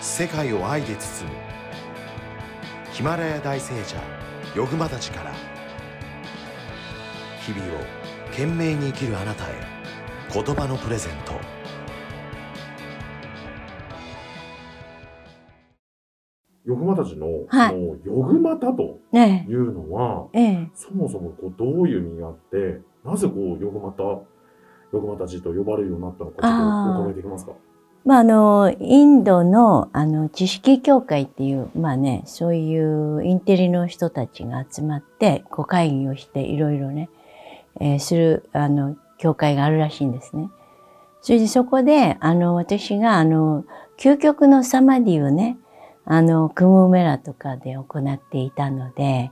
世界を愛で包む。ヒマラヤ大聖者ヨグマたちから日々を懸命に生きるあなたへ言葉のプレゼント。ヨグマたちの、はい。そのヨグマタとねいうのは、え、ええ、そもそもこうどういう意味があって、なぜこうヨグマタ、ヨグマたちと呼ばれるようになったのか、ちょっとお伺いできますか？まあ、あの、インドの、あの、知識協会っていう、まあね、そういうインテリの人たちが集まって、こう会議をして、いろいろね、えーする、あの、協会があるらしいんですね。それでそこで、あの、私が、あの、究極のサマディをね、あの、クムメラとかで行っていたので、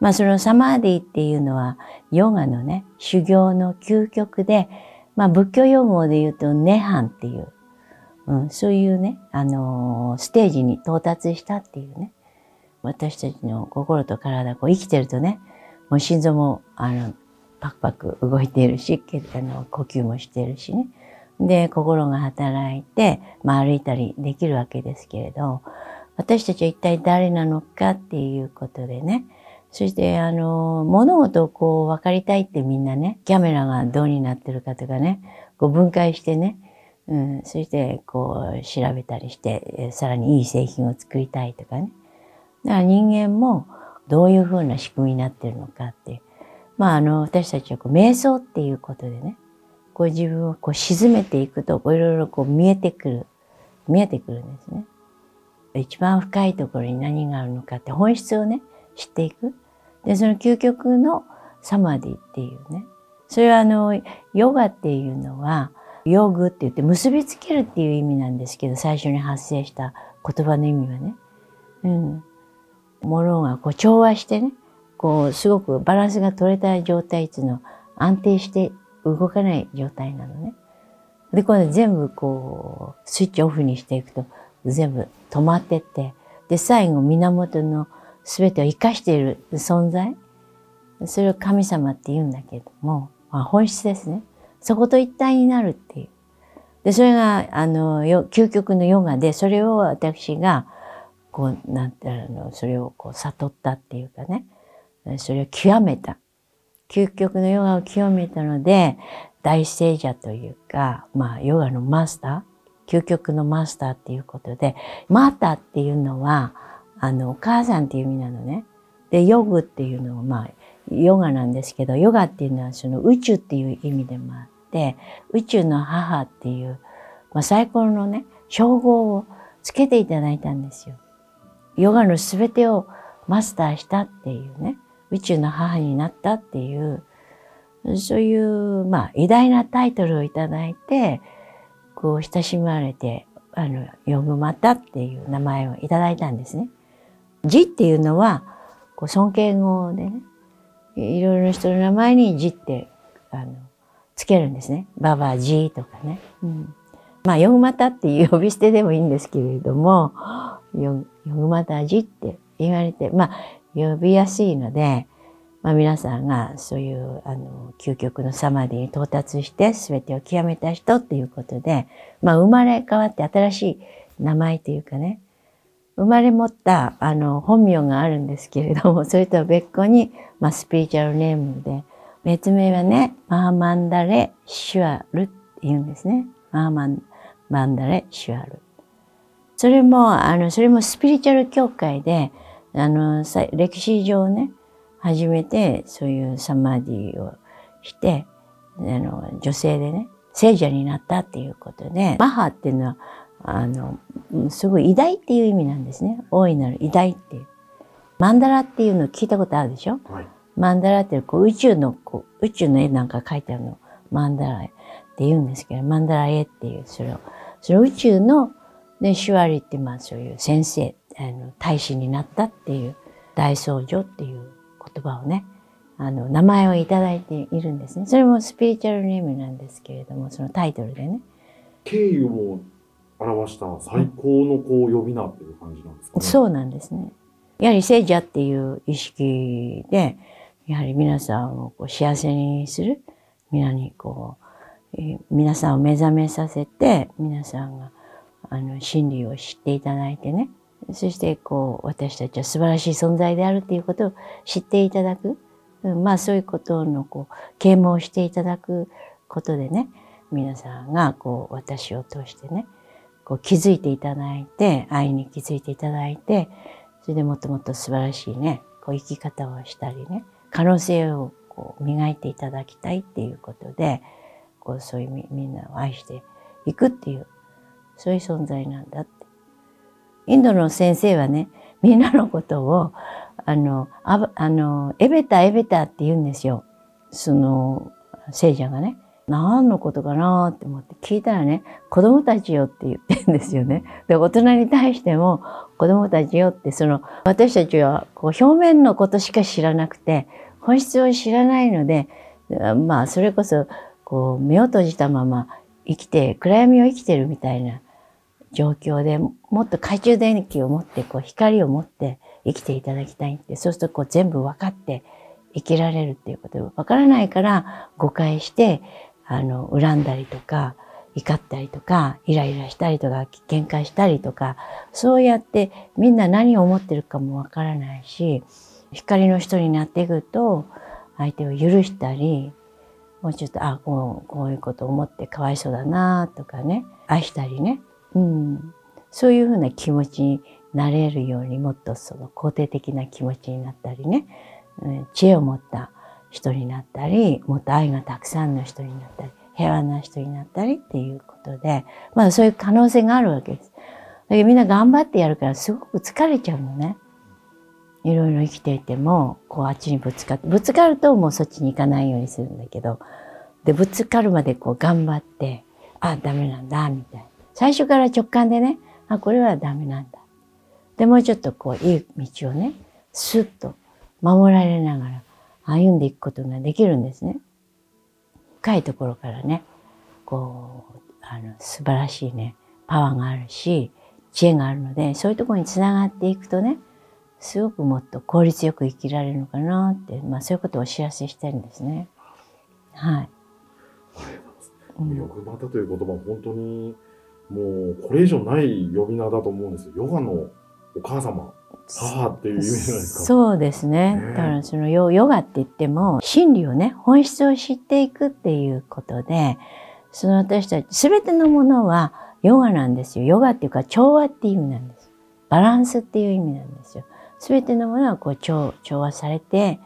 まあ、そのサマディっていうのは、ヨガのね、修行の究極で、まあ、仏教用語で言うと、ネハンっていう、うん、そういうね、あのーステージに到達したっていうね、私たちの心と体、こう生きてるとね、もう心臓も、あの、パクパク動いているし、あの呼吸もしているしね。で、心が働いて、まあ歩いたりできるわけですけれど、私たちは一体誰なのかっていうことでね、そして、あの、物事をこう分かりたいってみんなね、キャメラがどうになってるかとかね、こう分解してね、うん、そしてこう調べたりして、さらにいい製品を作りたいとかね。だから人間もどういうふうな仕組みになってるのかっていう。まああの、私たちはこう瞑想っていうことでね、こう自分をこう沈めていくと、こういろいろこう見えてくる、見えてくるんですね。一番深いところに何があるのかって本質をね、知っていく。で、その究極のサマディっていうね。それはあの、ヨガっていうのは、ヨグって言って結びつけるっていう意味なんですけど、最初に発生した言葉の意味はね。うん。ものがこう調和してね、こうすごくバランスが取れた状態っていうのは安定して動かない状態なのね。で、今度全部こうスイッチオフにしていくと全部止まってって、で、最後源の全てを生かしている存在、それを神様って言うんだけれども、まあ、本質ですね。そこと一体になるっていう。で、それが、あの、よ究極のヨガで、それを私が、こう、なんていうの、それをこう悟ったっていうかね、それを極めた。究極のヨガを極めたので、大聖者というか、まあ、ヨガのマスター、究極のマスターっていうことで、マターっていうのは、あの、お母さんっていう意味なのね。で、ヨグっていうのは、まあ、ヨガなんですけど、ヨガっていうのはその宇宙っていう意味でもあって、宇宙の母っていう、まあ、最高のね、称号をつけていただいたんですよ。ヨガのすべてをマスターしたっていうね、宇宙の母になったっていう、そういう、まあ、偉大なタイトルをいただいて、こう、親しまれて、あの、ヨグマタっていう名前をいただいたんですね。字っていうのは、こう尊敬語でね、いろいろな人の名前に字って、あの、つけるんですね。ババジとかね。うん、まあ、ヨグマタっていう呼び捨てでもいいんですけれども、ヨヨグマタジって言われて、まあ、呼びやすいので、まあ、皆さんがそういう、あの、究極のサマディに到達して全てを極めた人っていうことで、まあ、生まれ変わって新しい名前というかね、生まれ持った、あの、本名があるんですけれども、それとは別個に、まあ、スピリチュアルネームで、別名はね、マーマンダレ・シュアルって言うんですね。マーマンマンダレ・シュアル。それも、あの、それもスピリチュアル協会で、あの、歴史上ね、初めてそういうサマディをして、あの、女性でね、聖者になったっていうことで、マハっていうのは、あの、すごい偉大っていう意味なんですね。大いなる偉大っていう。マンダラっていうの聞いたことあるでしょ？はい。マンダラってこう宇宙のこう宇宙の絵なんか描いてあるのマンダラ絵って言うんですけど、マンダラ絵っていう、それを、その宇宙の、ね、シュワリってまあそういう先生、あの、大使になったっていう、大僧侶っていう言葉をね、あの、名前をいただいているんですね。それもスピリチュアルネームなんですけれども、そのタイトルでね。敬意を表した最高のこう呼び名っていう感じなんですかね。そうなんですね。やはり聖者っていう意識で、やはり皆さんをこう幸せにする、皆にこう、皆さんを目覚めさせて、皆さんが、あの真理を知っていただいてね。そしてこう私たちは素晴らしい存在であるということを知っていただく、まあそういうことのこう啓蒙していただくことでね皆さんがこう私を通してねこう気づいていただいて愛に気づいていただいてそれでもっともっと素晴らしいねこう生き方をしたりね可能性をこう磨いていただきたいっていうことでこうそういうみんなを愛していくっていうそういう存在なんだって。インドの先生はねみんなのことをあのああのエベタエベタって言うんですよその聖者がね。何のことかなって思って聞いたらね子供たちよって言ってるんですよね。で大人に対しても子供たちよってその私たちはこう表面のことしか知らなくて本質を知らないのでまあそれこそこう目を閉じたまま生きて暗闇を生きてるみたいな状況でもっと懐中電気を持ってこう光を持って生きていただきたいってそうするとこう全部分かって生きられるっていうこと分からないから誤解してあの恨んだりとか怒ったりとかイライラしたりとか喧嘩したりとかそうやってみんな何を思ってるかも分からないし光の人になっていくと相手を許したりもうちょっとあこうこういうこと思ってかわいそうだなとかね愛したりね、うん、そういうふうな気持ちになれるようにもっとその肯定的な気持ちになったりね、うん、知恵を持った人になったりもっと愛がたくさんの人になったり平和な人になったりっていうことでまあそういう可能性があるわけです。だけどみんな頑張ってやるからすごく疲れちゃうのね。いろいろ生きていても、こうあっちにぶつかって、ぶつかるともうそっちに行かないようにするんだけど、で、ぶつかるまでこう頑張って、あ、ダメなんだ、みたいな。最初から直感でね、あ、これはダメなんだ。で、もうちょっとこう、いい道をね、スッと守られながら歩んでいくことができるんですね。深いところからね、こう、あの、素晴らしいね、パワーがあるし、知恵があるので、そういうところにつながっていくとね、すごくもっと効率よく生きられるのかなって、まあそういうことをお知らせしてるんですね。はい。うん、ヨグマタという言葉は本当にもうこれ以上ない呼び名だと思うんですよ。ヨガのお母様、母っていう意味じゃないですか。そうですね。ねだからそのヨヨガって言っても真理をね、本質を知っていくっていうことで、その私たち全てのものはヨガなんですよ。ヨガっていうか調和っていう意味なんです。バランスっていう意味なんですよ。すべてのものはこう調調和されて、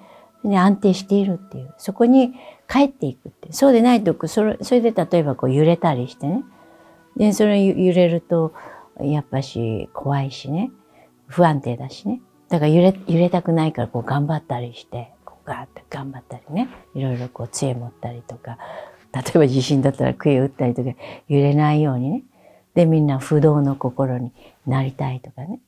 で安定しているっていう、そこに帰っていくって。そうでないと、それそれで例えばこう揺れたりしてね。で、それ揺れると、やっぱし怖いしね。不安定だしね。だから揺れ、揺れたくないからこう頑張ったりして、こうガーッと頑張ったりね。いろいろこう杖持ったりとか、例えば地震だったら杭打ったりとか、揺れないようにね。で、みんな不動の心になりたいとかね。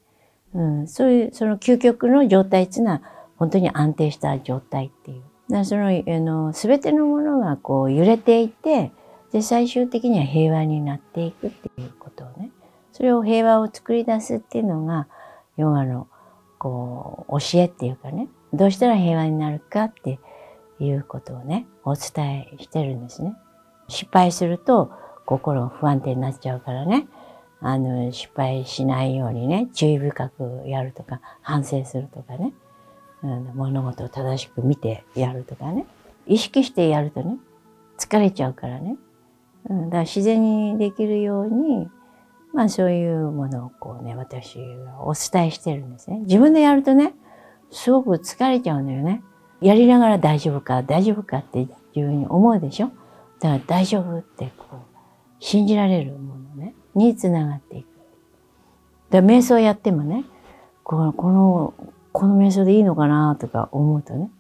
うん、そういう、その究極の状態っていうのは、本当に安定した状態っていう。だその、あの、すべてのものがこう揺れていて、で、最終的には平和になっていくっていうことをね。それを平和を作り出すっていうのが、ヨガの、こう、教えっていうかね、どうしたら平和になるかっていうことをね、お伝えしてるんですね。失敗すると心不安定になっちゃうからね。あの、失敗しないようにね、注意深くやるとか、反省するとかね、うん、物事を正しく見てやるとかね、意識してやるとね、疲れちゃうからね、うん、だから自然にできるように、まあそういうものをこうね、私はお伝えしてるんですね。自分でやるとね、すごく疲れちゃうのよね。やりながら大丈夫か、大丈夫かっていうふうに思うでしょ？だから大丈夫ってこう、信じられるもの。につながっていく。で瞑想やってもねこのこのこの瞑想でいいのかなとか思うとね、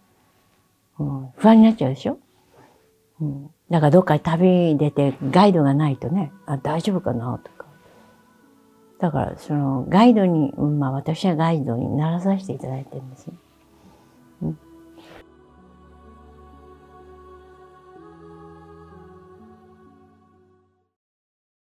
うん、不安になっちゃうでしょ、うん、だからどっか旅に出てガイドがないとねあ大丈夫かなとかだからそのガイドに、まあ私はガイドにならさせていただいてるんですね。